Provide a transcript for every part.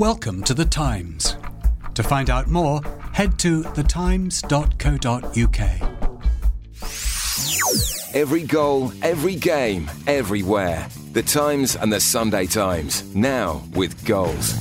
Welcome to The Times. To find out more, head to thetimes.co.uk. Every goal, every game, everywhere. The Times and the Sunday Times. Now with goals.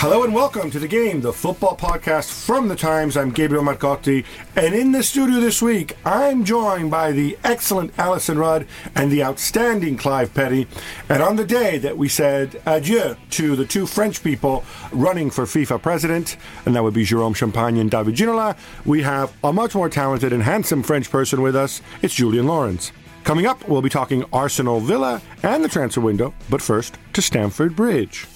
Hello and welcome to the game, the football podcast from the Times. I'm Gabriele Marcotti, and in the studio this week, I'm joined by the excellent Alyson Rudd and the outstanding Clive Petty. And on the day that we said adieu to the two French people running for FIFA president, and that would be Jérôme Champagne and David Ginola, we have a much more talented and handsome French person with us. It's Julien Laurens. Coming up, we'll be talking Arsenal Villa and the transfer window, but first to Stamford Bridge.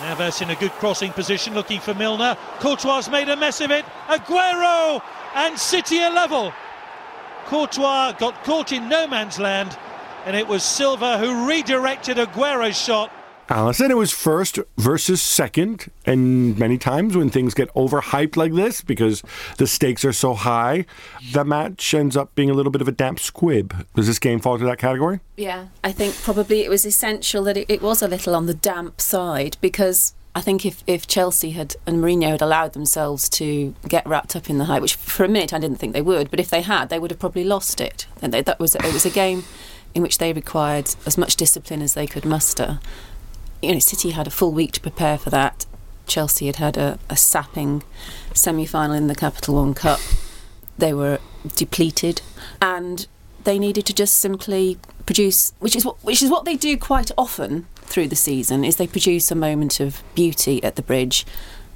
Navas in a good crossing position looking for Milner. Courtois made a mess of it. Aguero and City are level. Courtois got caught in no man's land and it was Silva who redirected Aguero's shot. Alyson, it was first versus second, and many times when things get overhyped like this because the stakes are so high, the match ends up being a little bit of a damp squib. Does this game fall into that category? Yeah, I think probably it was essential that it, it was a little on the damp side because I think if, if Chelsea had and Mourinho had allowed themselves to get wrapped up in the hype, which for a minute I didn't think they would, but if they had, they would have probably lost it. And they, that was it was a game in which they required as much discipline as they could muster you know, City had a full week to prepare for that. Chelsea had had a, a sapping semi final in the Capital One Cup. They were depleted and they needed to just simply produce, which is what, which is what they do quite often through the season, is they produce a moment of beauty at the bridge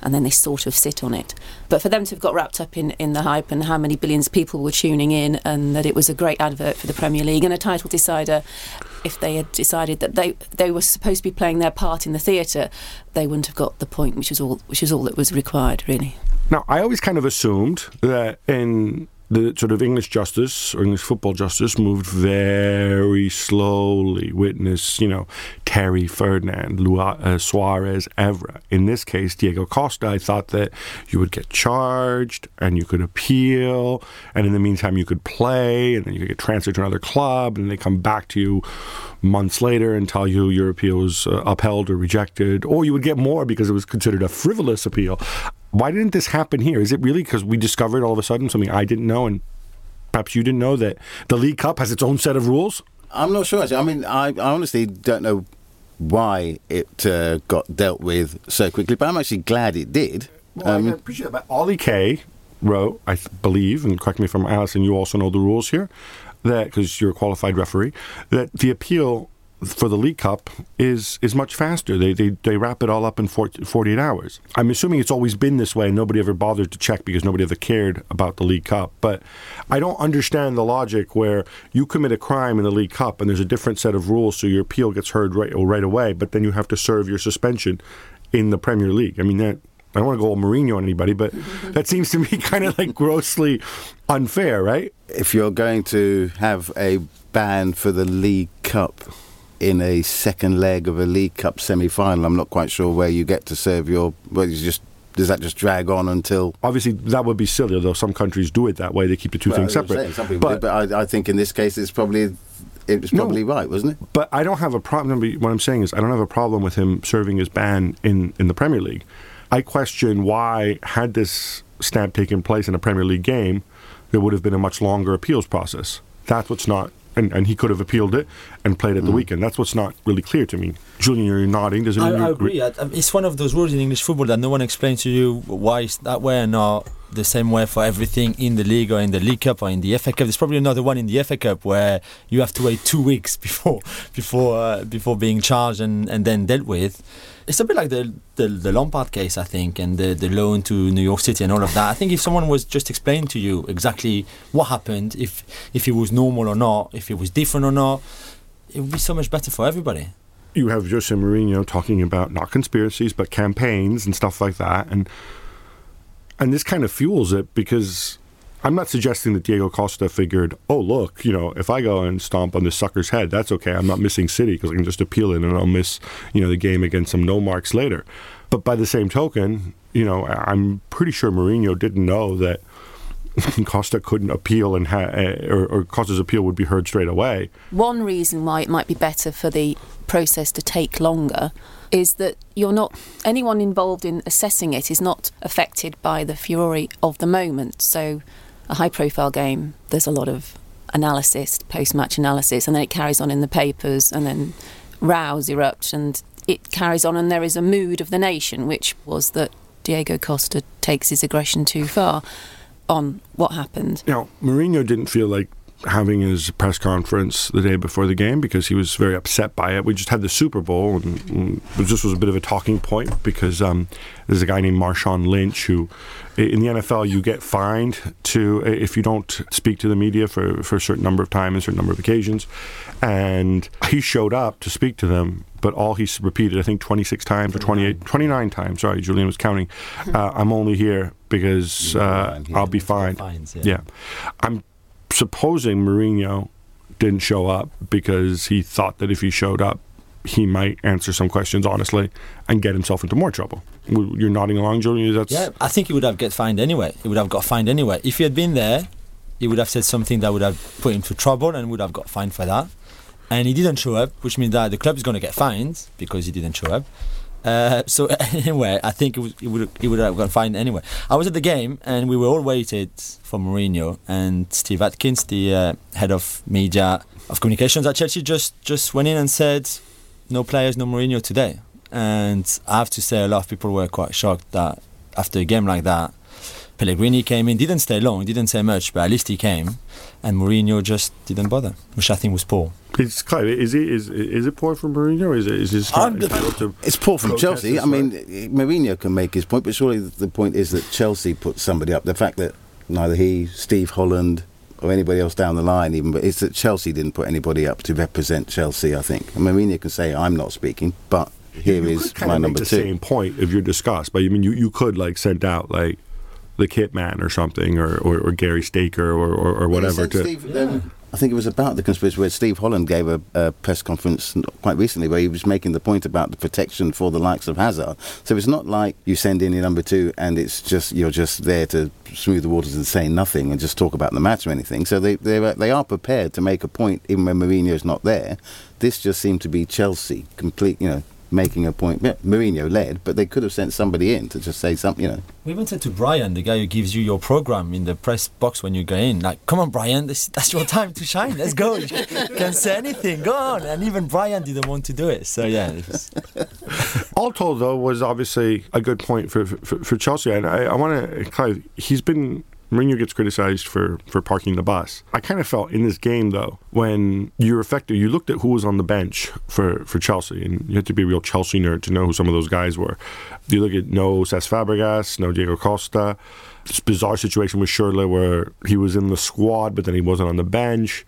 and then they sort of sit on it. But for them to have got wrapped up in, in the hype and how many billions of people were tuning in and that it was a great advert for the Premier League and a title decider, if they had decided that they they were supposed to be playing their part in the theatre, they wouldn't have got the point, which was all which was all that was required, really. Now, I always kind of assumed that in the sort of English justice or English football justice moved very slowly. Witness, you know, Terry Ferdinand, Luis, uh, Suarez, Evra. In this case, Diego Costa. I thought that you would get charged and you could appeal, and in the meantime, you could play, and then you could get transferred to another club, and they come back to you months later and tell you your appeal was uh, upheld or rejected, or you would get more because it was considered a frivolous appeal. Why didn't this happen here? Is it really because we discovered all of a sudden something I didn't know and perhaps you didn't know that the League Cup has its own set of rules? I'm not sure. Actually. I mean, I, I honestly don't know why it uh, got dealt with so quickly, but I'm actually glad it did. Well, um, I appreciate that. Ollie Kay wrote, I believe, and correct me if I'm Alyson, you also know the rules here, that because you're a qualified referee, that the appeal for the League Cup is is much faster. They they, they wrap it all up in 40, 48 hours. I'm assuming it's always been this way. Nobody ever bothered to check because nobody ever cared about the League Cup. But I don't understand the logic where you commit a crime in the League Cup and there's a different set of rules, so your appeal gets heard right right away. But then you have to serve your suspension in the Premier League. I mean that. I don't want to go all Mourinho on anybody, but that seems to me kind of like grossly unfair, right? If you're going to have a ban for the League Cup, in a second leg of a League Cup semi-final. I'm not quite sure where you get to serve your. Well, you just does that just drag on until? Obviously, that would be silly. Although some countries do it that way, they keep the two well, things separate. Saying, but, do, but I, I, think in this case, it's probably it was probably no, right, wasn't it? But I don't have a problem. What I'm saying is, I don't have a problem with him serving his ban in in the Premier League. I question why, had this stamp taken place in a Premier League game, there would have been a much longer appeals process. That's what's not and, and he could have appealed it and played at the Mm. weekend. That's what's not really clear to me. Julien, you're nodding. Does I, anyone I agree. I, I- it's one of those rules in English football that no one explains to you why it's that way and not the same way for everything in the league or in the League Cup or in the FA Cup. There's probably another one in the FA Cup where you have to wait two weeks before before uh, before being charged and, and then dealt with. It's a bit like the, the the Lampard case, I think, and the the loan to New York City and all of that. I think if someone was just explaining to you exactly what happened, if if it was normal or not, if it was different or not, it would be so much better for everybody. you have Jose Mourinho talking about not conspiracies but campaigns and stuff like that, and and this kind of fuels it because I'm not suggesting that Diego Costa figured, oh look, you know, if I go and stomp on this sucker's head, that's okay. I'm not missing City because I can just appeal it and I'll miss, you know, the game against some no marks later. But by the same token, you know, I'm pretty sure Mourinho didn't know that Costa couldn't appeal and ha- uh, or, or Costa's appeal would be heard straight away. One reason why it might be better for the process to take longer is that you're not anyone involved in assessing it is not affected by the fury of the moment. So, a high-profile game, there's a lot of analysis, post-match analysis, and then it carries on in the papers, and then rows erupt, and it carries on, and there is a mood of the nation, which was that Diego Costa takes his aggression too far on what happened. Now, Mourinho didn't feel like having his press conference the day before the game because he was very upset by it. We just had the Super Bowl, and, and this was a bit of a talking point because um, there's a guy named Marshawn Lynch who, in the NFL, you get fined to if you don't speak to the media for, for a certain number of times, and a certain number of occasions. And he showed up to speak to them, but all he repeated, I think 26 times or 28, 29 times, sorry, Julien was counting, uh, I'm only here because uh, I'll be fined. Fines, yeah. yeah. I'm supposing Mourinho didn't show up because he thought that if he showed up, he might answer some questions honestly and get himself into more trouble. You're nodding along, Julien. Yeah, I think he would have get fined anyway. He would have got fined anyway. If he had been there, he would have said something that would have put him into trouble and would have got fined for that. And he didn't show up, which means that the club is going to get fined because he didn't show up. Uh, so anyway, I think it, was, it would he would have got fined anyway. I was at the game and we were all waited for Mourinho and Steve Atkins, the uh, head of media of communications at Chelsea, just just went in and said, "No players, no Mourinho today." And I have to say, a lot of people were quite shocked that after a game like that, Pellegrini came in, didn't stay long, didn't say much, but at least he came, and Mourinho just didn't bother, which I think was poor. It's Clive, is it is is it poor from Mourinho? Or is it is his It's poor from Chelsea. as I mean, Mourinho can make his point, but surely the point is that Chelsea put somebody up. The fact that neither he, Steve Holland, or anybody else down the line, even, but it's that Chelsea didn't put anybody up to represent Chelsea. I think and Mourinho can say, "I'm not speaking," but here you is could kind my of make number the two. same point if you're discussed, but I mean, you, you could like send out like the Kit Man or something, or, or, or Gary Staker or, or, or whatever to. Steve, um, I think it was about the conspiracy where Steve Holland gave a, a press conference quite recently where he was making the point about the protection for the likes of Hazard. So it's not like you send in your number two and it's just you're just there to smooth the waters and say nothing and just talk about the match or anything. So they they are- they are prepared to make a point even when Mourinho's not there. This just seemed to be Chelsea complete, you know. Making a point, yeah, Mourinho led, but they could have sent somebody in to just say something, you know. We even said to Brian, the guy who gives you your program in the press box when you go in, like, come on, Brian, this, that's your time to shine. Let's go. You can say anything. Go on. And even Brian didn't want to do it. So, yeah. It was, All told, though, was obviously a good point for for, for Chelsea, and I, I want to, Clive. He's been Mourinho gets criticized for for parking the bus. I kind of felt in this game though, when you're effective, you looked at who was on the bench for for Chelsea, and you had to be a real Chelsea nerd to know who some of those guys were. You look at no Cesc Fabregas, no Diego Costa. This bizarre situation with Schürrle where he was in the squad, but then he wasn't on the bench.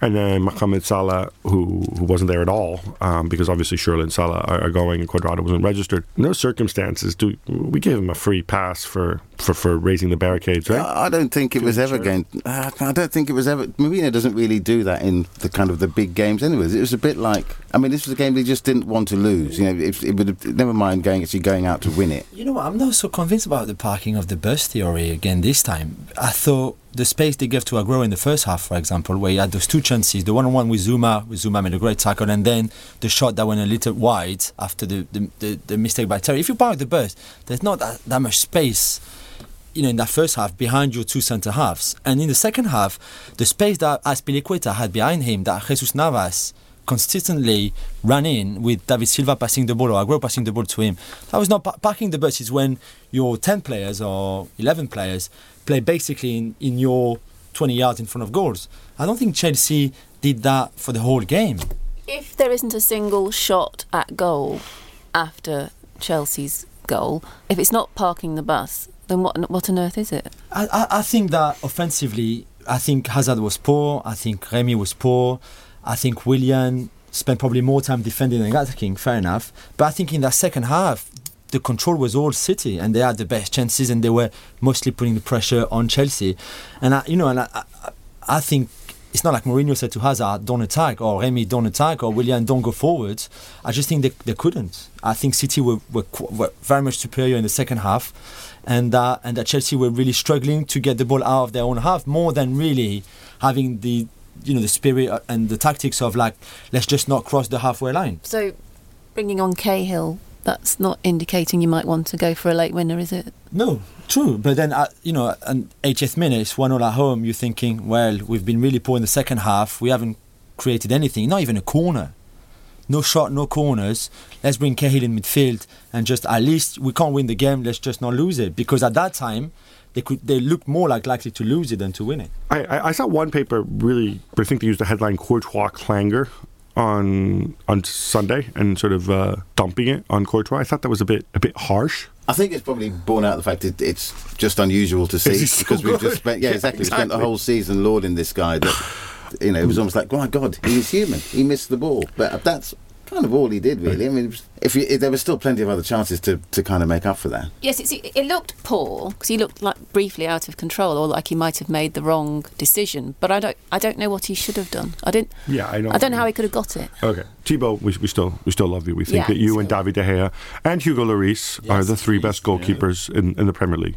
And then Mohamed Salah, who, who wasn't there at all, um, because obviously Schürrle and Salah are, are going and Cuadrado wasn't registered. In those circumstances, do we give him a free pass for, for, for raising the barricades, right? I I don't think it was ever going. Uh, I don't think it was ever. Mourinho doesn't really do that in the kind of the big games. Anyways, it was a bit like. I mean, this was a game they just didn't want to lose. You know, if, it would have, never mind going actually going out to win it. you know what? I'm not so convinced about the parking of the bus theory again this time. I thought the space they gave to Aguero in the first half, for example, where he had those two chances the one on one with Zouma, with Zouma made a great tackle, and then the shot that went a little wide after the, the, the, the mistake by Terry. If you park the bus, there's not that, that much space you know, in that first half behind your two centre halves. And in the second half, the space that Azpilicueta had behind him, that Jesus Navas consistently ran in with David Silva passing the ball or Aguero passing the ball to him. That was not pa- parking the bus. It's when your 10 players or 11 players play basically in, in your 20 yards in front of goals. I don't think Chelsea did that for the whole game. If there isn't a single shot at goal after Chelsea's goal, if it's not parking the bus, then what what on earth is it? I, I, I think that offensively, I think Hazard was poor. I think Remy was poor. I think Willian spent probably more time defending than attacking. Fair enough. But I think in that second half, the control was all City, and they had the best chances, and they were mostly putting the pressure on Chelsea. And I, you know, and I, I, I think it's not like Mourinho said to Hazard, "Don't attack," or Remy, "Don't attack," or Willian, "Don't go forward." I just think they, they couldn't. I think City were, were, were very much superior in the second half, and uh, and that Chelsea were really struggling to get the ball out of their own half more than really having the you know the spirit and the tactics of like let's just not cross the halfway line. So, bringing on Cahill, that's not indicating you might want to go for a late winner, is it? No, true. But then, uh, you know, an 80th minute, it's 1 0 at home, you're thinking, well, we've been really poor in the second half. We haven't created anything, not even a corner. No shot, no corners. Let's bring Cahill in midfield and just at least we can't win the game. Let's just not lose it because at that time they could they looked more like likely to lose it than to win it. I, I, I saw one paper really, I think they used the headline Courtois clanger on on Sunday and sort of uh, dumping it on Courtois. I thought that was a bit a bit harsh. I think it's probably borne out of the fact that it's just unusual to see so because we've just spent yeah, Yeah, exactly, we spent the whole season lauding this guy that you know it was almost like oh my god he's human. He missed the ball. But that's kind of all he did really I mean if, you, if there were still plenty of other chances to, to kind of make up for that Yes, it's, it looked poor because he looked like briefly out of control, or like he might have made the wrong decision. But I don't, I don't know what he should have done. I didn't. Yeah, I don't. I don't know how he could have got it. Okay, Thibaut, we, we still we still love you. We think Yeah, that you so- and David De Gea and Hugo Lloris are the three best goalkeepers in, in the Premier League,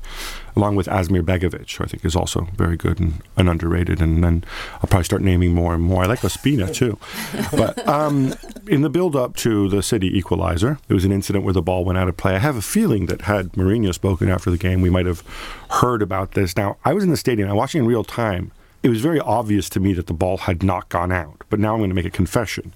along with Asmir Begovic, who I think is also very good and, and underrated. And then I'll probably start naming more and more. I like Ospina too. But um, in the build-up to the City equalizer, there was an incident where the ball went out of play. I have a feeling that had Mourinho spoken after the game, we might have heard about this. Now, I was in the stadium. I was watching in real time. It was very obvious to me that the ball had not gone out. But now I'm going to make a confession.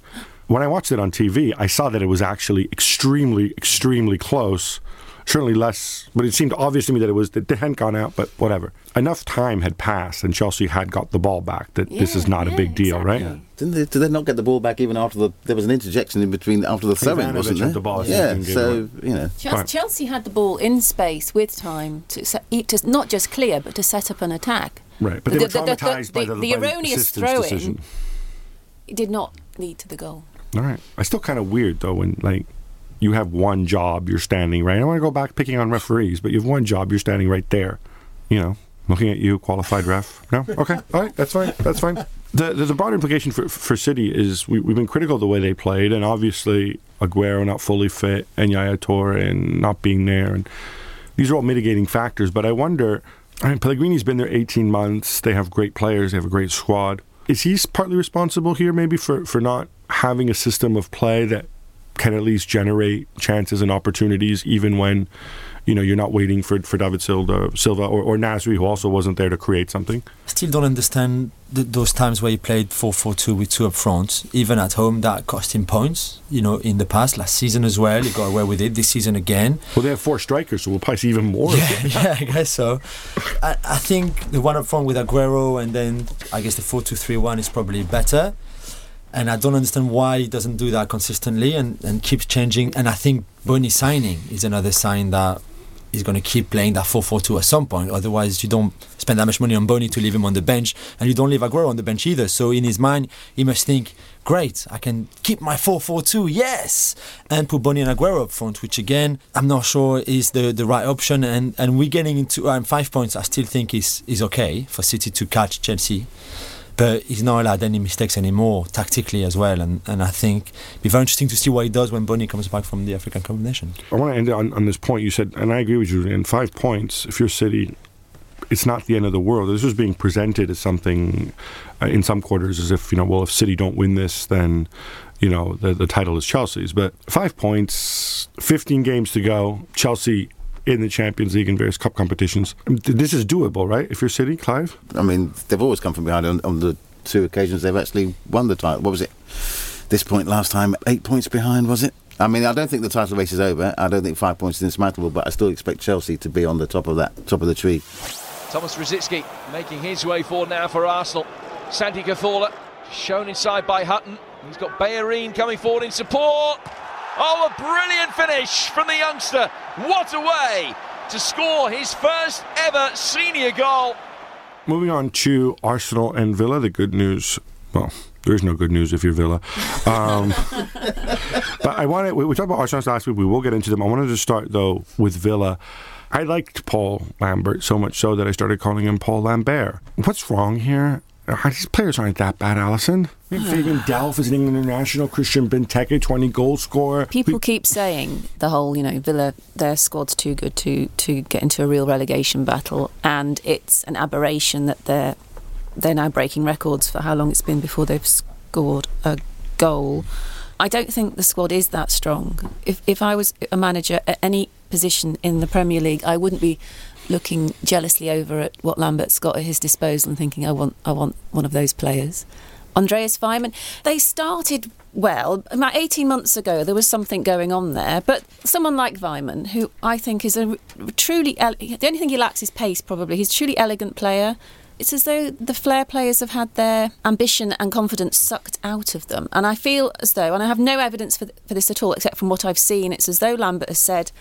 When I watched it on TV, I saw that it was actually extremely, extremely close. Certainly less, but it seemed obvious to me that it was that it hadn't gone out. But whatever, enough time had passed, and Chelsea had got the ball back. That this is Yeah, not a big deal, right? didn't they, did they not get the ball back even after the there was an interjection in between after the throwing wasn't there the ball, I think, yeah so you know Chelsea, Right. Chelsea had the ball in space with time to, set, to not just clear, but to set up an attack. Right, but they The- were the- the- traumatized by the- the, the by the erroneous assistant's throw-in. decision. It did not lead to the goal. All right. I still kind of weird though when like you have one job, you're standing right. I don't want to go back picking on referees, but you have one job, you're standing right there. You know, looking at you, qualified ref. No, okay, all right, that's fine, that's fine. The the, the broader implication for for City is we, we've been critical of the way they played, and obviously Aguero not fully fit, and Yaya Toure and not being there, and these are all mitigating factors. But I wonder. I mean, Pellegrini's been there 18 months. They have great players. They have a great squad. Is he partly responsible here, maybe for for not having a system of play that can at least generate chances and opportunities, even when you know you're not waiting for for David Silva, Silva or, or Nasri, who also wasn't there to create something. Still don't understand th- those times where he played 4-4-2 with two up front. Even at home, that cost him points. You know, in the past, last season as well, he got away with it. This season again. Well, they have four strikers, so we'll probably see even more. Yeah, yeah, I guess so. I, I think the one up front with Aguero and then I guess the 4 2 3 1 is probably better. And I don't understand why he doesn't do that consistently and, and keeps changing. And I think Bony signing is another sign that he's going to keep playing that 4 4 2 at some point. Otherwise, you don't spend that much money on Bony to leave him on the bench. And you don't leave Aguero on the bench either. So in his mind, he must think, great, I can keep my 4 4 2, yes! And put Bony and Aguero up front, which again, I'm not sure is the, the right option. And, and we're getting into um, five points, I still think is, is okay for City to catch Chelsea. But he's not allowed any mistakes anymore, tactically as well. And, and I think it'll be very interesting to see what he does when Bony comes back from the African Nations. I want to end on, on this point you said, and I agree with you. In five points, if you're City, it's not the end of the world. This was being presented as something uh, in some quarters as if you know, well, if City don't win this, then you know the the title is Chelsea's. But five points, 15 games to go. Chelsea in the Champions League and various cup competitions. This is doable, right? If you're City, Clive. I mean, they've always come from behind on, on the two occasions they've actually won the title. What was it? This point last time, eight points behind, was it? I mean, I don't think the title race is over. I don't think five points is insurmountable, but I still expect Chelsea to be on the top of that, top of the tree. Thomas Rosicky making his way forward now for Arsenal. Santi Cazorla shown inside by Hutton. He's got Bellerin coming forward in support. Oh, a brilliant finish from the youngster. What a way to score his first ever senior goal. Moving on to Arsenal and Villa, the good news. Well, there is no good news if you're Villa. Um, but I wanted, we, we talked about Arsenal last week. We will get into them. I wanted to start, though, with Villa. I liked Paul Lambert so much so that I started calling him Paul Lambert. What's wrong here? These players aren't that bad, Alyson. Fabian Delph visiting international, Christian Benteke, 20 goal scorer. People we- keep saying the whole, you know, Villa, their squad's too good to, to get into a real relegation battle, and it's an aberration that they're they're now breaking records for how long it's been before they've scored a goal. I don't think the squad is that strong. If if I was a manager at any position in the Premier League, I wouldn't be looking jealously over at what Lambert's got at his disposal and thinking, I want I want one of those players. Andreas Weimann, they started well. About 18 months ago, there was something going on there. But someone like Weimann, who I think is a truly, the only thing he lacks is pace, probably. He's a truly elegant player it's as though the flair players have had their ambition and confidence sucked out of them. And I feel as though, and I have no evidence for, for this at all, except from what I've seen, it's as though Lambert has said,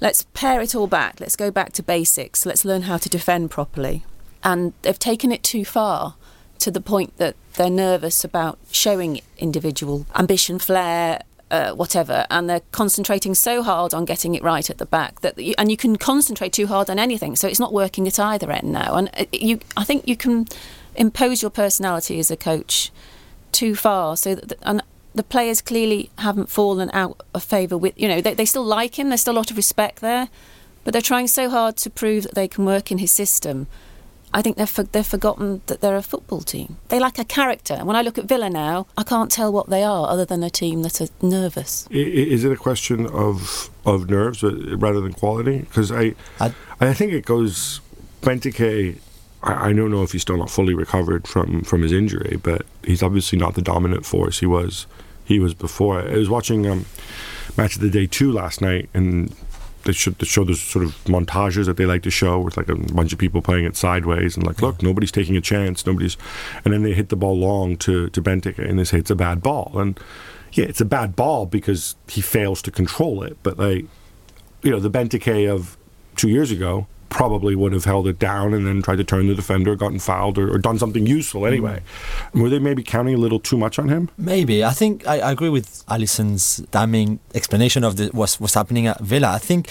let's pare it all back, let's go back to basics, let's learn how to defend properly. And they've taken it too far to the point that they're nervous about showing individual ambition, flair, uh, whatever, and they're concentrating so hard on getting it right at the back that you, and you can concentrate too hard on anything, so it's not working at either end now. And uh, you, I think you can impose your personality as a coach too far, so that and the players clearly haven't fallen out of favour with you know they, they still like him. There's still a lot of respect there, but they're trying so hard to prove that they can work in his system I think they've, for, they've forgotten that they're a football team. They lack a character. And when I look at Villa now, I can't tell what they are other than a team that are nervous. Is it a question of of nerves uh, rather than quality? Because I, I, I think it goes. Benteke, I, I don't know if he's still not fully recovered from, from his injury, but he's obviously not the dominant force he was he was before. I was watching um, match of the day two last night, and they should they show those sort of montages that they like to show with like a bunch of people playing it sideways and like, look, nobody's taking a chance, nobody's, and then they hit the ball long to to Benteke and they say it's a bad ball, and yeah, it's a bad ball because he fails to control it, but like, you know, the Benteke of two years ago probably would have held it down and then tried to turn the defender, gotten fouled, or, or done something useful anyway. Mm. Were they maybe counting a little too much on him? Maybe. I think I, I agree with Alyson's damning explanation of the, what's, what's happening at Villa. I think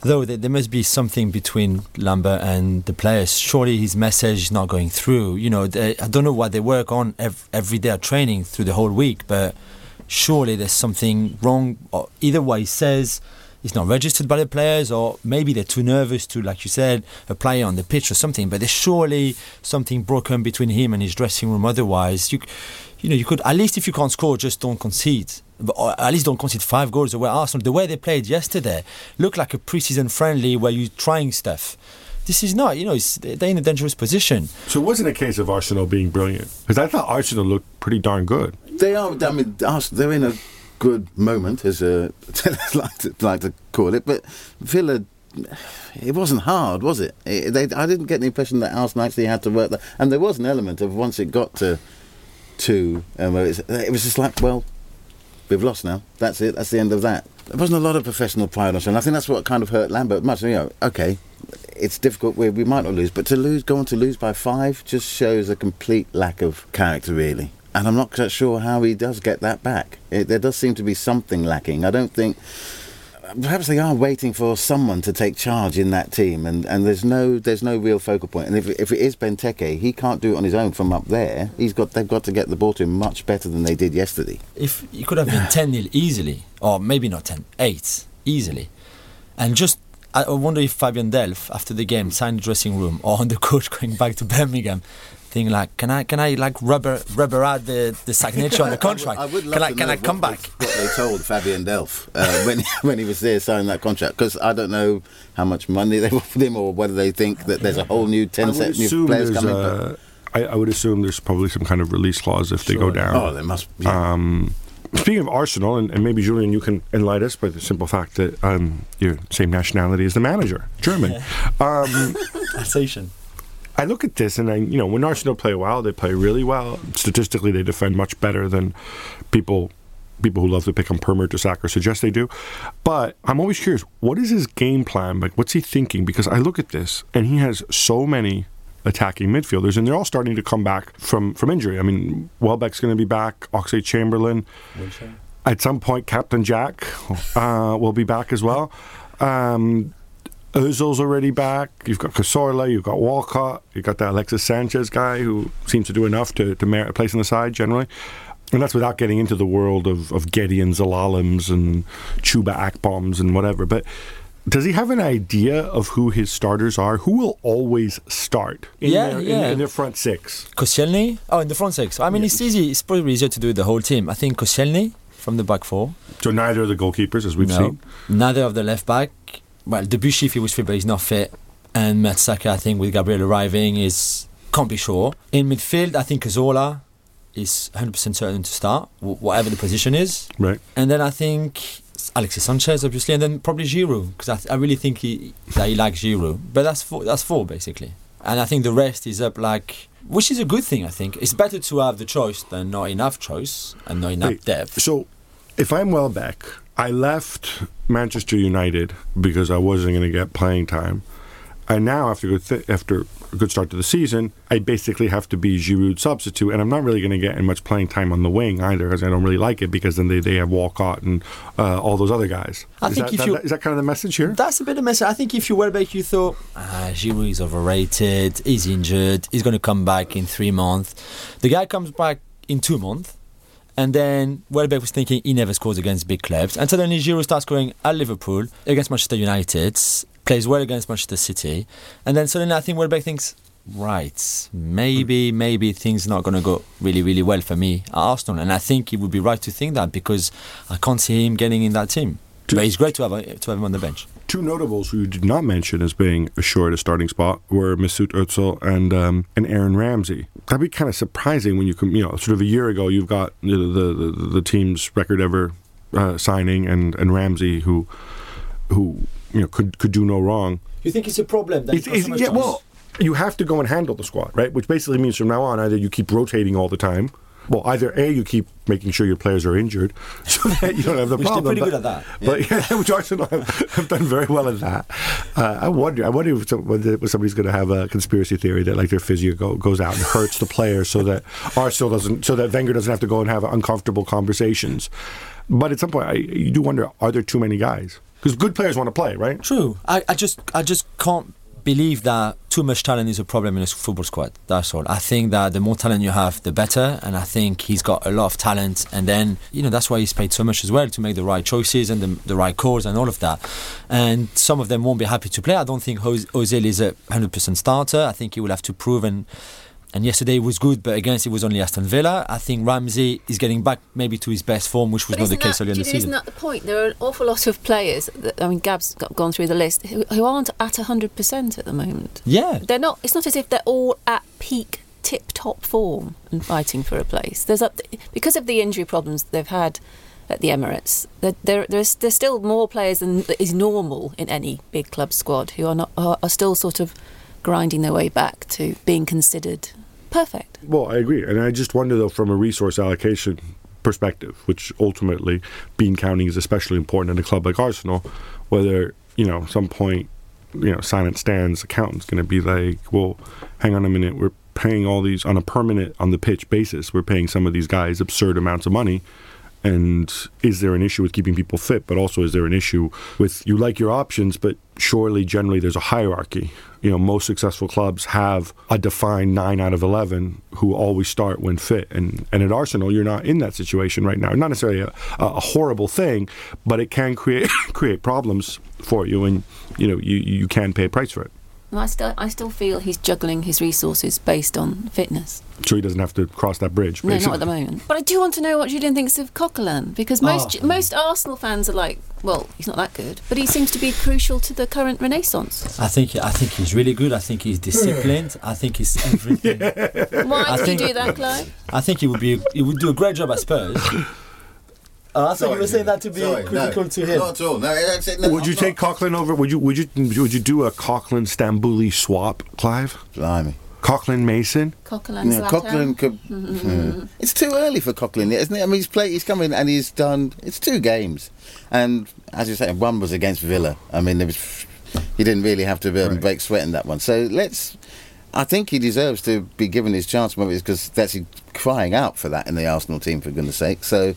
though there, there must be something between Lambert and the players. Surely his message is not going through. You know, they, I don't know what they work on every, every day of training through the whole week, but surely there's something wrong. Either what he says it's not registered by the players, or maybe they're too nervous to, like you said, apply it on the pitch or something. But there's surely something broken between him and his dressing room. Otherwise, you, you know, you could at least if you can't score, just don't concede. Or at least don't concede five goals. The way Arsenal, the way they played yesterday, looked like a preseason friendly where you're trying stuff this is not, you know, they're in a dangerous position. So it wasn't a case of Arsenal being brilliant because I thought Arsenal looked pretty darn good. They are. I mean, they're in a good moment, as uh, like, to, like to call it. But Villa, it wasn't hard, was it? it they, I didn't get the impression that Arsenal actually had to work that. And there was an element of once it got to two, um, it was just like, well, we've lost now. That's it. That's the end of that. There wasn't a lot of professional pride on show. And I think that's what kind of hurt Lambert much. You know, okay, it's difficult. We, we might not lose, but to lose, go on to lose by five, just shows a complete lack of character, really and I'm not quite sure how he does get that back. It, there does seem to be something lacking. I don't think. Perhaps they are waiting for someone to take charge in that team, and, and there's no there's no real focal point. And if, if it is Benteke, he can't do it on his own from up there. He's got they've got to get the ball to him much better than they did yesterday. If you could have been 10 0 easily, or maybe not 10, 8 easily, and just I wonder if Fabian Delph, after the game, signed the dressing room or on the coach going back to Birmingham, think like, can I can I like rubber rubber out the, the signature on the contract? I would, I would love can I to can know I come what back? They, what they told Fabian Delph uh, when when he was there signing that contract because I don't know how much money they offered him or whether they think that there's a whole new ten set new assume players there's, coming. uh, I, I would assume there's probably some kind of release clause if they go down. Oh, there must be. Yeah. Um, speaking of Arsenal, and, and maybe Julien, you can enlighten us by the simple fact that um, you're same nationality as the manager, German. Um, Alsatian. I look at this and I, you know, when Arsenal play well, they play really well. Statistically, they defend much better than people people who love to pick on Per Mertesacker suggest they do. But I'm always curious, what is his game plan? Like, what's he thinking? Because I look at this and he has so many attacking midfielders, and they're all starting to come back from from injury. I mean, Welbeck's going to be back. Oxlade Chamberlain. At some point, Captain Jack uh, will be back as well. Um, Ozil's already back. You've got Cazorla, you've got Walcott, you've got that Alexis Sanchez guy who seems to do enough to, to merit a place on the side generally. And that's without getting into the world of, of Zelalems and Chuba Akpoms and whatever. But does he have an idea of who his starters are? Who will always start in, Yeah, their, yeah. in, in their front six? Koscielny? Oh, in the front six. I mean, it's easy. It's probably easier to do the whole team. I think Koscielny from the back four. So neither of the goalkeepers, as we've no. seen. Neither of the left back. Well, Debuchy, if he was fit, but he's not fit. And Mertesacker, I think, with Gabriel arriving, is can't be sure. In midfield, I think Cazorla is 100% certain to start, wh- whatever the position is. Right. And then I think Alexis Sanchez, obviously, and then probably Giroud, because I, th- I really think he, that he likes Giroud. But that's four, that's four, basically. And I think the rest is up like, which is a good thing, I think. It's better to have the choice than not enough choice and not enough Wait, depth. So, if I'm Welbeck, I left Manchester United because I wasn't going to get playing time, and now after a good th- after a good start to the season, I basically have to be Giroud's substitute, and I'm not really going to get much playing time on the wing either because I don't really like it because then they, they have Walcott and uh, all those other guys. I is think that, if that- you- that- is that kind of the message here? That's a bit of a mess. I think if you were back, you thought, ah, Giroud is overrated, he's injured, he's going to come back in three months. The guy comes back in two months, and then Welbeck was thinking he never scores against big clubs. And suddenly Giroud starts scoring at Liverpool, against Manchester United, plays well against Manchester City. And then suddenly I think Welbeck thinks, right, maybe, maybe things not going to go really, really well for me at Arsenal. And I think he would be right to think that because I can't see him getting in that team. But it's great to have, to have him on the bench. Two notables who you did not mention as being assured a starting spot were Mesut Özil and um, and Aaron Ramsey. That'd be kind of surprising when you come, you know, sort of a year ago, you've got the the, the, the team's record ever uh, signing and, and Ramsey who who you know could could do no wrong. You think it's a problem? That It's- it's- yeah, well, you have to go and handle the squad, right? Which basically means from now on, either you keep rotating all the time. Well, either A, you keep making sure your players are injured so that you don't have the problem. pretty but, good at that. But yeah, which Arsenal have, have done very well at that. Uh, I wonder. I wonder if somebody's going to have a conspiracy theory that like their physio go, goes out and hurts the players so that Arsenal doesn't, so that Wenger doesn't have to go and have uncomfortable conversations. But at some point, I, you do wonder: are there too many guys? Because good players want to play, right? True. I, I just I just can't believe that too much talent is a problem in a football squad. That's all. I think that the more talent you have, the better. And I think he's got a lot of talent. And then you know that's why he's paid so much as well to make the right choices and the, the right calls and all of that. And some of them won't be happy to play. I don't think Oz- Ozil is a hundred percent starter. I think he will have to prove and. And yesterday was good, but against it was only Aston Villa. I think Ramsey is getting back maybe to his best form, which was But not the isn't case that, earlier in the know, season. Isn't that the point? There are an awful lot of players. That, I mean, Gab's got, gone through the list who, who aren't at hundred percent at the moment. Yeah. They're not. It's not as if they're all at peak, tip-top form and fighting for a place. There's up because of the injury problems they've had at the Emirates. There, there, there's there's still more players than is normal in any big club squad who are not are, are still sort of grinding their way back to being considered perfect. Well, I agree, and I just wonder though, from a resource allocation perspective, which ultimately bean counting is especially important in a club like Arsenal, whether you know some point, you know, Silent Stan's accountant's going to be like, well, hang on a minute, we're paying all these on a permanent on the pitch basis. We're paying some of these guys absurd amounts of money. And is there an issue with keeping people fit? But also, is there an issue with you like your options, but surely generally there's a hierarchy. You know, most successful clubs have a defined nine out of eleven who always start when fit, and and at Arsenal you're not in that situation right now. Not necessarily a, a horrible thing, but it can create create problems for you, and you know you you can pay a price for it. I still, I still feel he's juggling his resources based on fitness. So he doesn't have to cross that bridge. No, not at the moment. But I do want to know what Julien thinks of Coquelin because ah. most Oh. most Arsenal fans are like, well, he's not that good, but he seems to be crucial to the current renaissance. I think I think he's really good. I think he's disciplined. I think he's everything. Why I did think- you do that, Clive? I think he would be he would do a great job at Spurs. Oh, I thought you Sorry, were saying that to be sorry, critical no, to him. Not at all. No, that's it. No, would you I'm take Coquelin over? Would you would you would you do a Coquelin Stambouli swap, Clive? Blimey. Coquelin Mason. Coquelin, Yeah, Coquelin could. Yeah. It's too early for Coquelin, yet, isn't it? I mean, he's played. He's come in and he's done. It's two games, and as you say, one was against Villa. I mean, there was. He didn't really have to um, break sweat in that one. So let's. I think he deserves to be given his chance, maybe it's because that's he crying out for that in the Arsenal team, for goodness sake. So,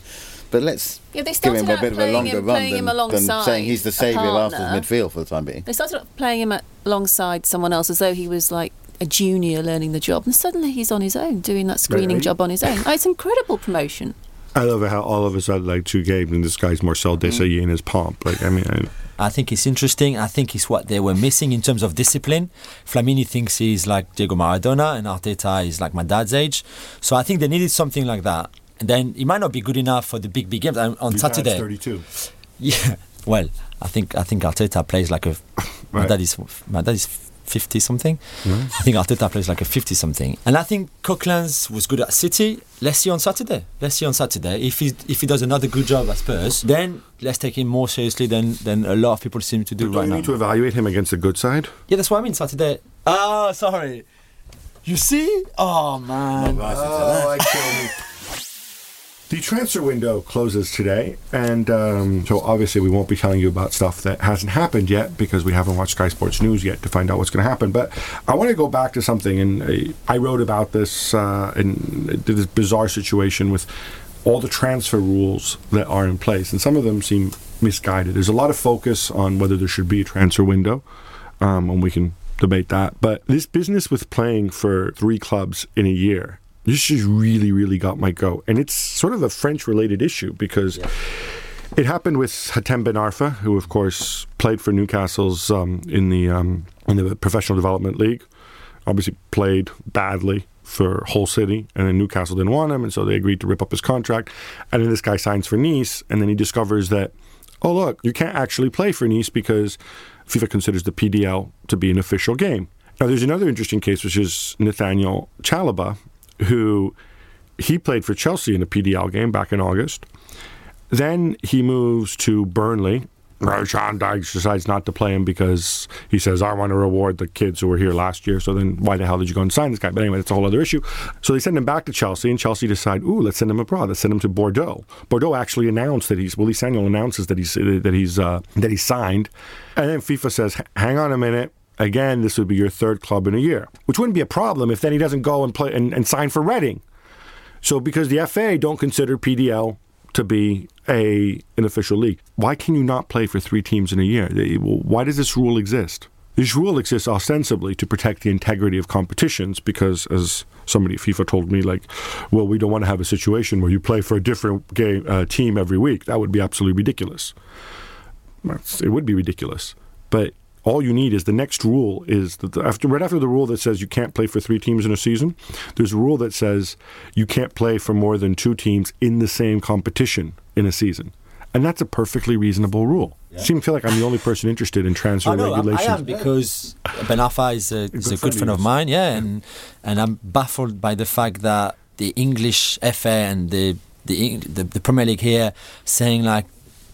but let's Yeah, they give him a bit of a longer him- run than, than saying he's the saviour of partner. Arsenal's midfield for the time being. They started off playing him at, alongside someone else as though he was like a junior learning the job, and suddenly he's on his own doing that screening Right. job on his own. Oh, it's incredible promotion. I love how all of us had like two games, and this guy's Marcel Desailly in his pomp. Like, I mean, I, I think it's interesting. I think it's what they were missing in terms of discipline. Flamini thinks he's like Diego Maradona, and Arteta is like my dad's age. So I think they needed something like that. And then it might not be good enough for the big big games on, on Saturday. 32. Yeah. Well, I think I think Arteta plays like a. My Right. dad is my dad is fifty something. Right. I think Arteta plays like a fifty something, and I think Coquelin's was good at City. Let's see on Saturday. Let's see on Saturday if he if he does another good job at Spurs. Then let's take him more seriously than than a lot of people seem to do don't right you now. need to evaluate him against the good side? Yeah, that's what I mean. Saturday. Oh, sorry. You see? Oh man. Oh, The transfer window closes today, and um, so obviously we won't be telling you about stuff that hasn't happened yet because we haven't watched Sky Sports News yet to find out what's going to happen. But I want to go back to something, and I wrote about this uh, in this bizarre situation with all the transfer rules that are in place, and some of them seem misguided. There's a lot of focus on whether there should be a transfer window, um, and we can debate that. But this business with playing for three clubs in a year, this just really, really got my goat. And it's sort of a French related issue because it happened with Hatem Ben Arfa, who, of course, played for Newcastle's um, in the um, in the professional development league. Obviously, played badly for Hull City, and then Newcastle didn't want him, and so they agreed to rip up his contract. And then this guy signs for Nice, and then he discovers that, oh look, you can't actually play for Nice because FIFA considers the PDL to be an official game. Now, there's another interesting case, which is Nathaniel Chalobah, who he played for Chelsea in a PDL game back in August. Then he moves to Burnley. Sean Dyche decides not to play him because he says, I want to reward the kids who were here last year. So then why the hell did you go and sign this guy? But anyway, that's a whole other issue. So they send him back to Chelsea, and Chelsea decide, ooh, let's send him abroad. Let's send him to Bordeaux. Bordeaux actually announced that he's, Willy Sagnol announces that he's, that he's, uh, that he's signed. And then FIFA says, hang on a minute. Again, this would be your third club in a year, which wouldn't be a problem if then he doesn't go and play and, and sign for Reading. So because the FA don't consider PDL to be a an official league, why can you not play for three teams in a year? Why does this rule exist? This rule exists ostensibly to protect the integrity of competitions because, as somebody at FIFA told me, like, well, we don't want to have a situation where you play for a different game uh, team every week. That would be absolutely ridiculous. It would be ridiculous. But all you need is the next rule is that the, after right after the rule that says you can't play for three teams in a season, there's a rule that says you can't play for more than two teams in the same competition in a season. And that's a perfectly reasonable rule. I seem to feel like I'm the only person interested in transfer I know, I- regulations. I am because Ben Arfa is a, is a good friend of mine, yeah, and and I'm baffled by the fact that the English FA and the the the, the Premier League here saying like,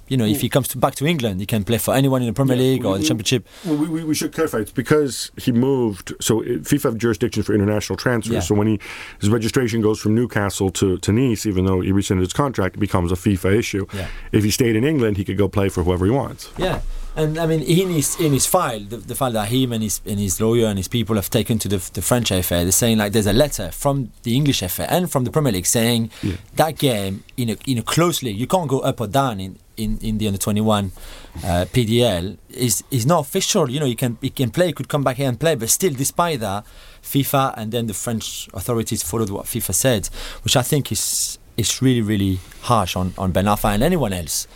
you know, if he comes to, back to England, he can play for anyone in the Premier League or the Championship. Well, we, we, we should clarify. It's because he moved. So FIFA have jurisdiction for international transfers. Yeah. So when he his registration goes from Newcastle to, to Nice, even though he rescinded his contract, it becomes a FIFA issue. Yeah. If he stayed in England, he could go play for whoever he wants. Yeah, and I mean, in his in his file, the, the file that him and his and his lawyer and his people have taken to the, the French FA, they're saying like there's a letter from the English FA and from the Premier League saying that game in a in a close league, you can't go up or down in. In, in the under 21 uh, PDL is is not official. You know, you can you can play, could come back here and play, but still, despite that, FIFA and then the French authorities followed what FIFA said, which I think is is really really harsh on on Ben Arfa and anyone else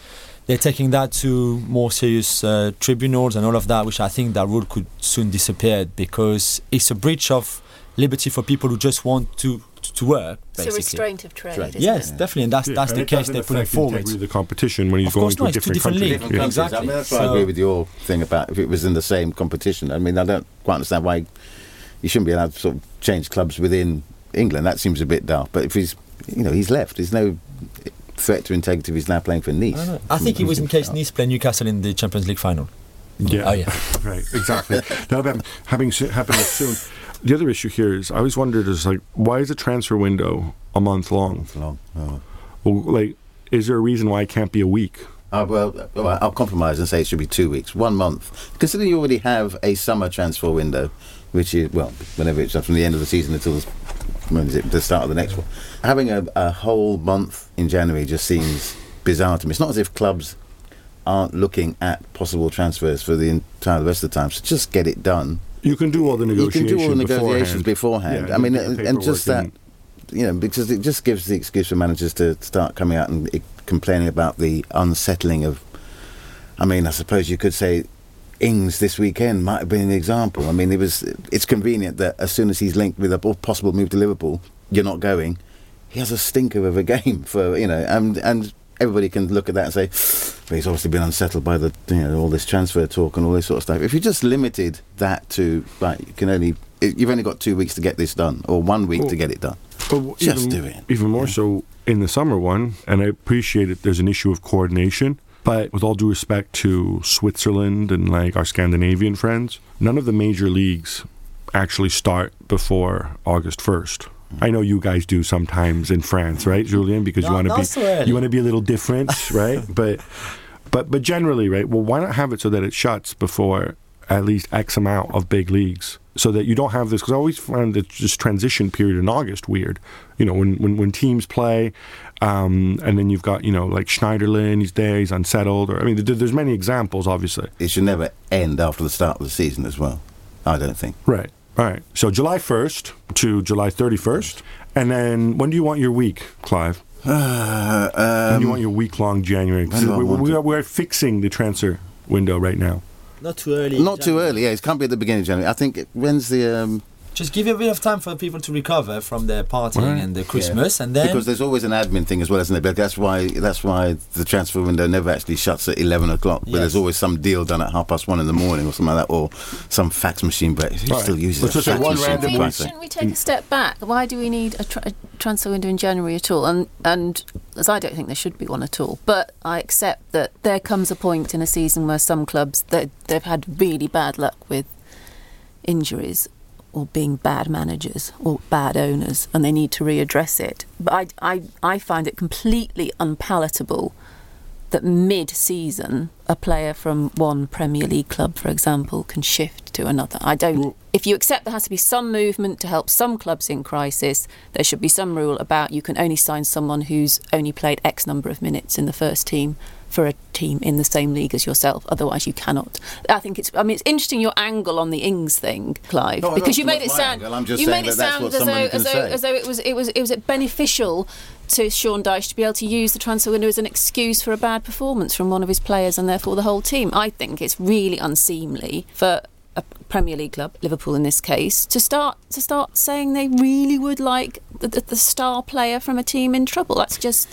they're taking that to more serious uh, tribunals and all of that, which I think that rule could soon disappear because it's a breach of liberty for people who just want to to work. It's Basically. a restraint of trade. Isn't Yes, it? definitely, and that's Yeah, that's and the case they're putting forward. the competition when he's Of going course to not, a it's two different different country. leagues. Yeah. Exactly. I mean, that's why I agree with your thing about if it was in the same competition. I mean, I don't quite understand why you shouldn't be allowed to sort of change clubs within England. That seems a bit daft. But if he's, you know, he's left. There's no threat to integrity if he's now playing for Nice. I, don't know. I think it was in case Nice play Newcastle in the Champions League final. Yeah. Oh, yeah. right. Exactly. now, that having s- happened soon, the other issue here is I always wondered is like why is a transfer window a month long? Month Long. Oh. Well, like, is there a reason why it can't be a week? Uh, well, I'll compromise and say it should be two weeks, one month. Considering you already have a summer transfer window, which is, well, whenever it's from the end of the season until the, when is it, the start of the next one. Having a, a whole month in January just seems bizarre to me. It's not as if clubs aren't looking at possible transfers for the entire rest of the time, so just get it done. You can do all the You negotiations. can do all the negotiations beforehand. beforehand. Yeah, I mean, and, and just that, you know, because it just gives the excuse for managers to start coming out and complaining about the unsettling of. I mean, I suppose you could say Ings this weekend might have been an example. I mean, it was. It's convenient that as soon as he's linked with a possible move to Liverpool, you're not going. He has a stinker of a game for you know, and and everybody can look at that and say, well, he's obviously been unsettled by the you know all this transfer talk and all this sort of stuff. If you just limited that to right, you can only you've only got two weeks to get this done or one week to get it done. But Just even, do it. Even more so in the summer one, and I appreciate it. There's an issue of coordination, but with all due respect to Switzerland and like our Scandinavian friends, none of the major leagues actually start before August first. I know you guys do sometimes in France, right, Julien? Because you want to be so you want to be a little different, right? But but but generally, right? Well, why not have it so that it shuts before at least X amount of big leagues, so that you don't have this? Because I always find that this transition period in August weird. You know, when when, when teams play, um, and then you've got you know like Schneiderlin, he's there, he's unsettled, or I mean, there's many examples, obviously. It should never end after the start of the season as well. I don't think. Right. All right. So July 1st to July 31st, and then when do you want your week, Clive? Uh, when do you um, want your week long January? when we, we are, we're fixing the transfer window right now. Not too early. Not too early. Yeah, it can't be at the beginning of January. I think it, when's the um, Just give you a bit of time for people to recover from their partying Right. and the Christmas, and then because there's always an admin thing as well, isn't it? But that's why that's why the transfer window never actually shuts at eleven o'clock. But there's always some deal done at half past one in the morning or something like that, or some fax machine. But who Right. still uses Let's a just say fax one machine? random for week. Shouldn't we take a step back? Why do we need a, tra- a transfer window in January at all? And and as I don't think there should be one at all. But I accept that there comes a point in a season where some clubs that they've had really bad luck with injuries or being bad managers or bad owners, and they need to readdress it. But I I I find it completely unpalatable that mid-season a player from one Premier League club, for example, can shift to another. I don't. If you accept there has to be some movement to help some clubs in crisis, there should be some rule about you can only sign someone who's only played X number of minutes in the first team for a team in the same league as yourself. Otherwise, you cannot. I think it's. I mean, it's interesting your angle on the Ings thing, Clive, No, because you made it sound. angle. You made it sound as though as though as though it was it was it was beneficial to Sean Dyche to be able to use the transfer window as an excuse for a bad performance from one of his players and therefore the whole team. I think it's really unseemly for a Premier League club, Liverpool in this case, to start to start saying they really would like the, the, the star player from a team in trouble. That's just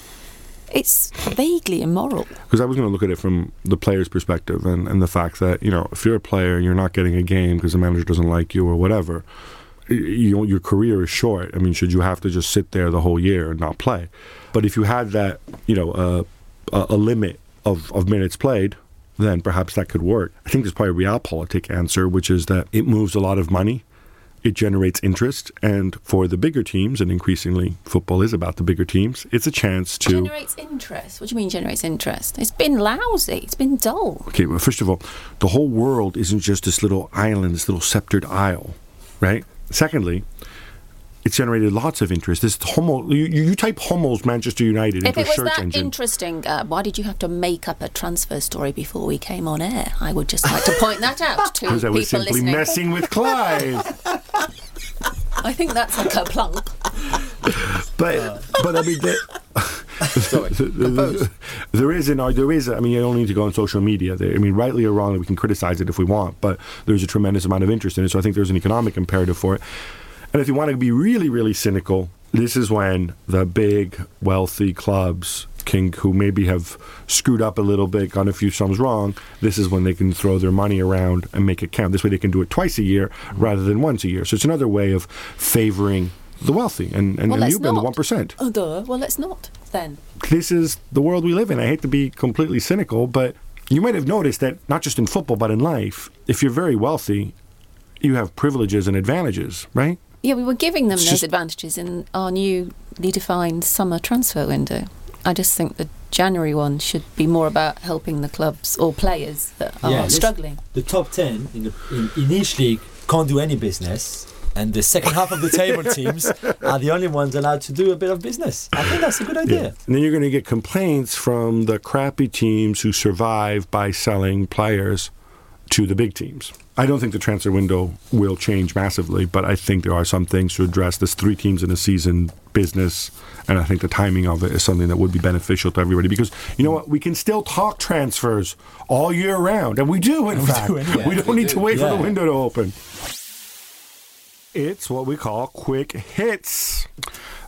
it's vaguely immoral. Because I was going to look at it from the player's perspective and, and the fact that, you know, if you're a player and you're not getting a game because the manager doesn't like you or whatever, you your career is short. I mean, should you have to just sit there the whole year and not play? But if you had that, you know, uh, a, a limit of, of minutes played, then perhaps that could work. I think there's probably a realpolitik answer, which is that it moves a lot of money it generates interest and for the bigger teams and increasingly football is about the bigger teams it's a chance to Generates interest. What do you mean generates interest? It's been lousy. It's been dull. okay well first of all the whole world isn't just this little island this little sceptered isle right secondly it's generated lots of interest this homo you, you you type homos manchester united If into it a was search that engine interesting, uh, why did you have to make up a transfer story before we came on air? I would just like to point that out to people because i was simply listening. messing with clive I think that's a kerplunk. but but I mean, that, Sorry. There is an there is I mean you don't need to go on social media there, I mean rightly or wrongly we can criticize it if we want but there's a tremendous amount of interest in it so I think there's an economic imperative for it and if you want to be really really cynical this is when the big wealthy clubs can who maybe have screwed up a little bit gotten a few sums wrong this is when they can throw their money around and make it count this way they can do it twice a year rather than once a year so it's another way of favoring the wealthy and, and, Well, and let's you and the 1% Oh, duh. Well, let's not then. this is the world we live in. I hate to be completely cynical, but you might have noticed that not just in football, but in life, if you're very wealthy, you have privileges and advantages, right? Yeah, we were giving them It's those advantages in our newly defined summer transfer window. I just think the January one should be more about helping the clubs or players that are Yeah, struggling. The top 10 in, the, in, in each league can't do any business, and the second half of the table teams are the only ones allowed to do a bit of business. I think that's a good idea. And then you're going to get complaints from the crappy teams who survive by selling players to the big teams. I don't think the transfer window will change massively, but I think there are some things to address this three teams in a season business, and I think the timing of it is something that would be beneficial to everybody because you know what? We can still talk transfers all year round, and we do, in we fact. do anyway. We don't We need do. to wait for the window to open. It's what we call quick hits.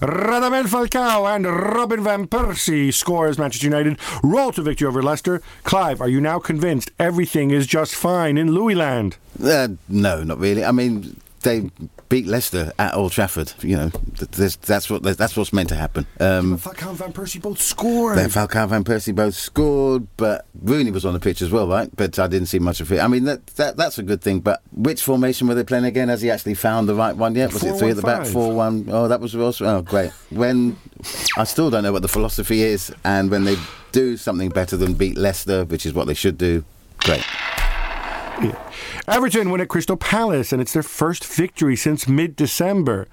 Radamel Falcao and Robin Van Persie scores Manchester United roll to victory over Leicester. Clive, are you now convinced everything is just fine in Louisland? Uh, no, not really. I mean, they beat Leicester at Old Trafford. You know, that's what that's what's meant to happen. Um, Falcao and Van Persie both scored. Then Falcao and Van Persie both scored, but Rooney was on the pitch as well, right? But I didn't see much of it. I mean, that, that that's a good thing. But which formation were they playing again? Has he actually found the right one yet? Was it three at the back, 4-1-5. four one? Oh, that was also oh great. When I still don't know what the philosophy is, and when they do something better than beat Leicester, which is what they should do, great. Everton win at Crystal Palace, and it's their first victory since mid December.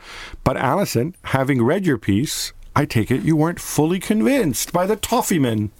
But Alyson, having read your piece, I take it you weren't fully convinced by the Toffeeman.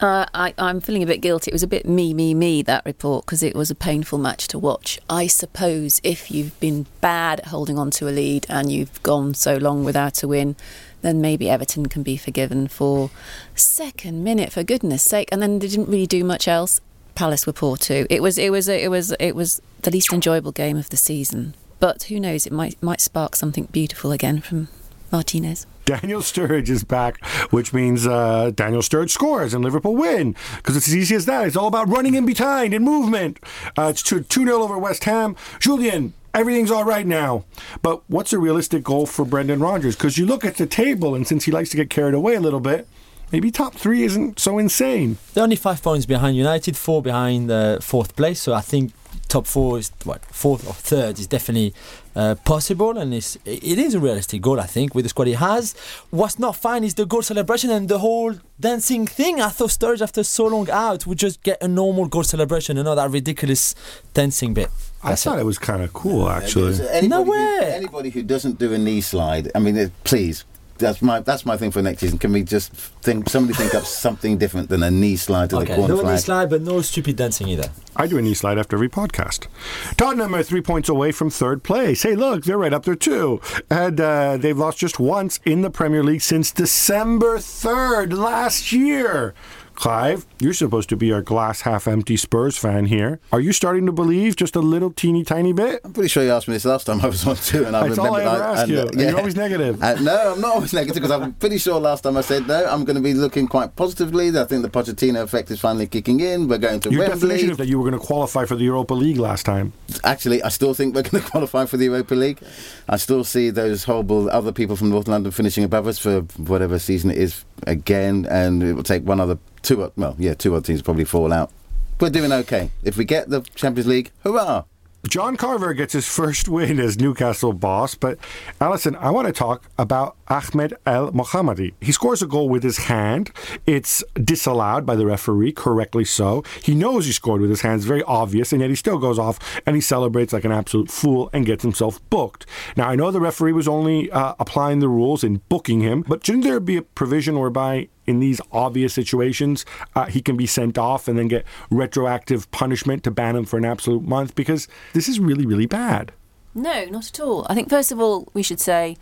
Uh, I, I'm feeling a bit guilty. It was a bit me, me, me, that report, because it was a painful match to watch. I suppose if you've been bad at holding on to a lead and you've gone so long without a win, then maybe Everton can be forgiven for second minute, for goodness sake. And then they didn't really do much else. Palace were poor too. It was, it was, it was, it was the least enjoyable game of the season. But who knows? It might might spark something beautiful again from Martinez. Daniel Sturridge is back, which means uh, Daniel Sturridge scores and Liverpool win because it's as easy as that. It's all about running in behind and movement. Uh, it's 2 0 over West Ham. Julien, everything's all right now. But what's a realistic goal for Brendan Rodgers? Because you look at the table, and since he likes to get carried away a little bit, maybe top three isn't so insane. They're only five points behind United, four behind uh, fourth place. So I think top four is what fourth or third is definitely uh, possible, and it's, it is a realistic goal. I think with the squad he has. What's not fine is the goal celebration and the whole dancing thing. I thought Sturridge, after so long out, would just get a normal goal celebration and not that ridiculous dancing bit. I thought it was kind of cool, actually. Anybody No Who, way. anybody who doesn't do a knee slide, I mean, uh, please. That's my that's my thing for next season. Can we just think somebody think up something different than a knee slide to the corner no knee slide, but no stupid dancing either. I do a knee slide after every podcast. Tottenham are three points away from third place. Hey, look, they're right up there too. And uh, they've lost just once in the Premier League since December 3rd last year. Clive, you're supposed to be our glass half empty Spurs fan here. Are you starting to believe just a little teeny tiny bit? I'm pretty sure you asked me this last time I was on too, and I That's all. I ever ask and, you. uh, and You're always negative. Uh, no, I'm not always negative because I'm pretty sure last time I said no, I'm going to be looking quite positively. I think the Pochettino effect is finally kicking in. We're going to Your Wembley. definition of that you were going to qualify for the Europa League last time. Actually, I still think we're going to qualify for the Europa League. I still see those horrible other people from North London finishing above us for whatever season it is again, and it will take one other two. Well, yeah, two other teams probably fall out. We're doing okay. If we get the Champions League, hurrah! John Carver gets his first win as Newcastle boss, but Alyson, I want to talk about Ahmed Elmohamady. He scores a goal with his hand. It's disallowed by the referee, correctly so. He knows he scored with his hand, it's very obvious, and yet he still goes off and he celebrates like an absolute fool and gets himself booked. Now, I know the referee was only uh, applying the rules in booking him, but shouldn't there be a provision whereby in these obvious situations, uh, he can be sent off and then get retroactive punishment to ban him for an absolute month because this is really, really bad. No, not at all. I think first of all we should say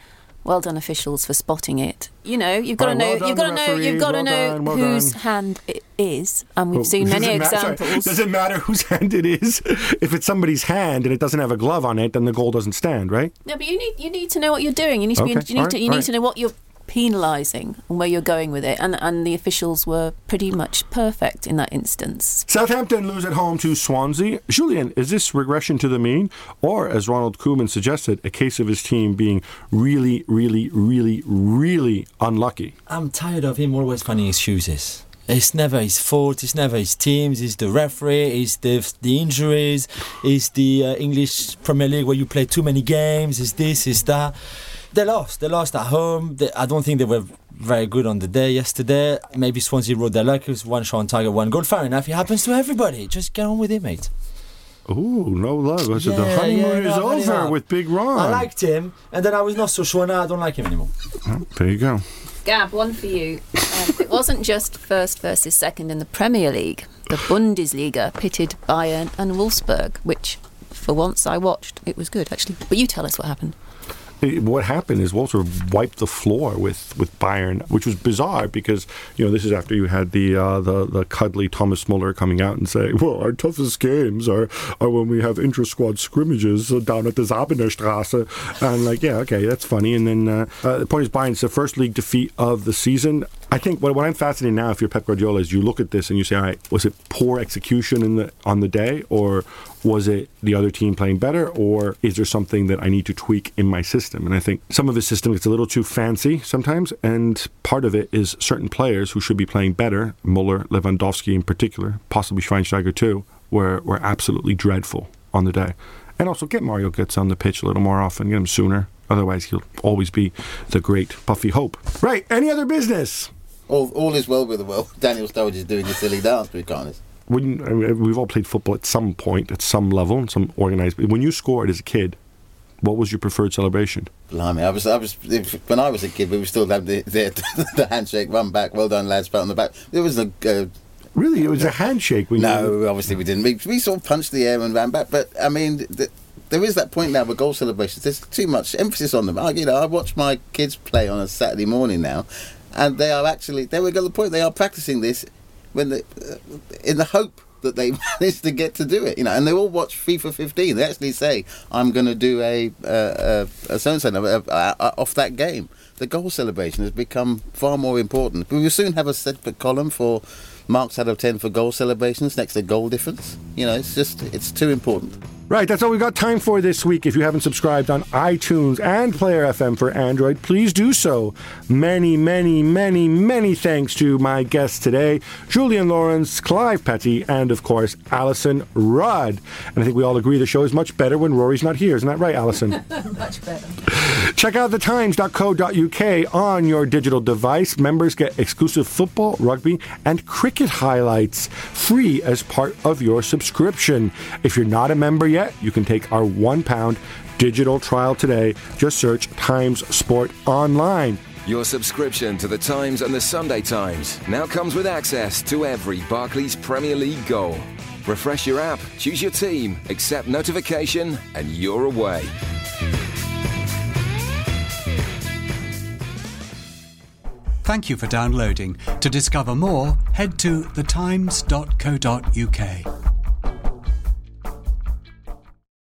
Well done, officials, for spotting it. You know, you've got to know. well you've got to know. You've got to know done, well whose done. hand it is, and we've Well, seen many doesn't matter- sorry, examples. does it matter whose hand it is? If it's somebody's hand and it doesn't have a glove on it, then the goal doesn't stand, right? No, but you need you need to know what you're doing. You need to be. You need all to. You need right. to know what you're penalising and where you're going with it. And and the officials were pretty much perfect in that instance. Southampton lose at home to Swansea. Julien, is this regression to the mean, or as Ronald Koeman suggested, a case of his team being really, really, really, really unlucky? I'm tired of him always finding excuses. It's never his fault. It's never his teams. It's the referee. It's the the injuries. It's the uh, English Premier League where you play too many games. It's this. It's that. They lost. They lost at home. They, I don't think they were very good on the day yesterday. Maybe Swansea rode their luck. It was one shot on target, one goal. Fair enough. It happens to everybody. Just get on with it, mate. Ooh, no love. I said the honeymoon yeah, is no, over honeymoon. with Big Ron. I liked him, and then I was not so sure. Now I don't like him anymore. There you go. Gab, one for you. Um, it wasn't just first versus second in the Premier League. The Bundesliga pitted Bayern and Wolfsburg, which, for once, I watched. It was good, actually. But you tell us what happened. What happened is Walter wiped the floor with, with Bayern, which was bizarre because you know this is after you had the uh, the the cuddly Thomas Muller coming out and saying, "Well, our toughest games are, are when we have intra squad scrimmages down at the Säbener Straße," and like, yeah, okay, that's funny. And then uh, uh, the point is, Bayern's the first league defeat of the season. I think what, what I'm fascinated now, if you're Pep Guardiola, is you look at this and you say, all right, was it poor execution in the on the day, or was it the other team playing better, or is there something that I need to tweak in my system? And I think some of his system gets a little too fancy sometimes, and part of it is certain players who should be playing better, Muller, Lewandowski in particular, possibly Schweinsteiger too, were were absolutely dreadful on the day. And also get Mario Götze on the pitch a little more often, get him sooner. Otherwise, he'll always be the great Puffy Hope. Right. Any other business? All, all is well with the world. Daniel Sturridge is doing a silly dance, to be honest. when we've all played football at some point, at some level, and some organized. When you scored as a kid, what was your preferred celebration? Blimey, I was, I was, when I was a kid, we still have the, the, the handshake, run back, well done, lads, pat on the back. There was a. Uh, really, it was a handshake. No, you, obviously we didn't. We, we sort of punched the air and ran back, but I mean. The, there is that point now with goal celebrations. There's too much emphasis on them. I, you know, I watch my kids play on a Saturday morning now, and they are actually. There we go. The point they are practicing this when they, uh, in the hope that they manage to get to do it. You know, and they all watch FIFA 15. They actually say, "I'm going to do a uh, a, a so and so off that game." The goal celebration has become far more important. We will soon have a separate column for marks out of ten for goal celebrations next to goal difference. You know, it's just it's too important. Right, that's all we've got time for this week. If you haven't subscribed on iTunes and Player FM for Android, please do so. Many, many, many, many thanks to my guests today Julien Laurens, Clive Petty, and of course, Alyson Rudd. And I think we all agree the show is much better when Rory's not here. Isn't that right, Alyson? Much better. Check out thetimes.co.uk on your digital device. Members get exclusive football, rugby, and cricket highlights free as part of your subscription. If you're not a member yet, you can take our one pound digital trial today. Just search Times Sport Online. Your subscription to the Times and the Sunday Times now comes with access to every Barclays Premier League goal. Refresh your app, choose your team, accept notification, and you're away. Thank you for downloading. To discover more, head to thetimes.co.uk.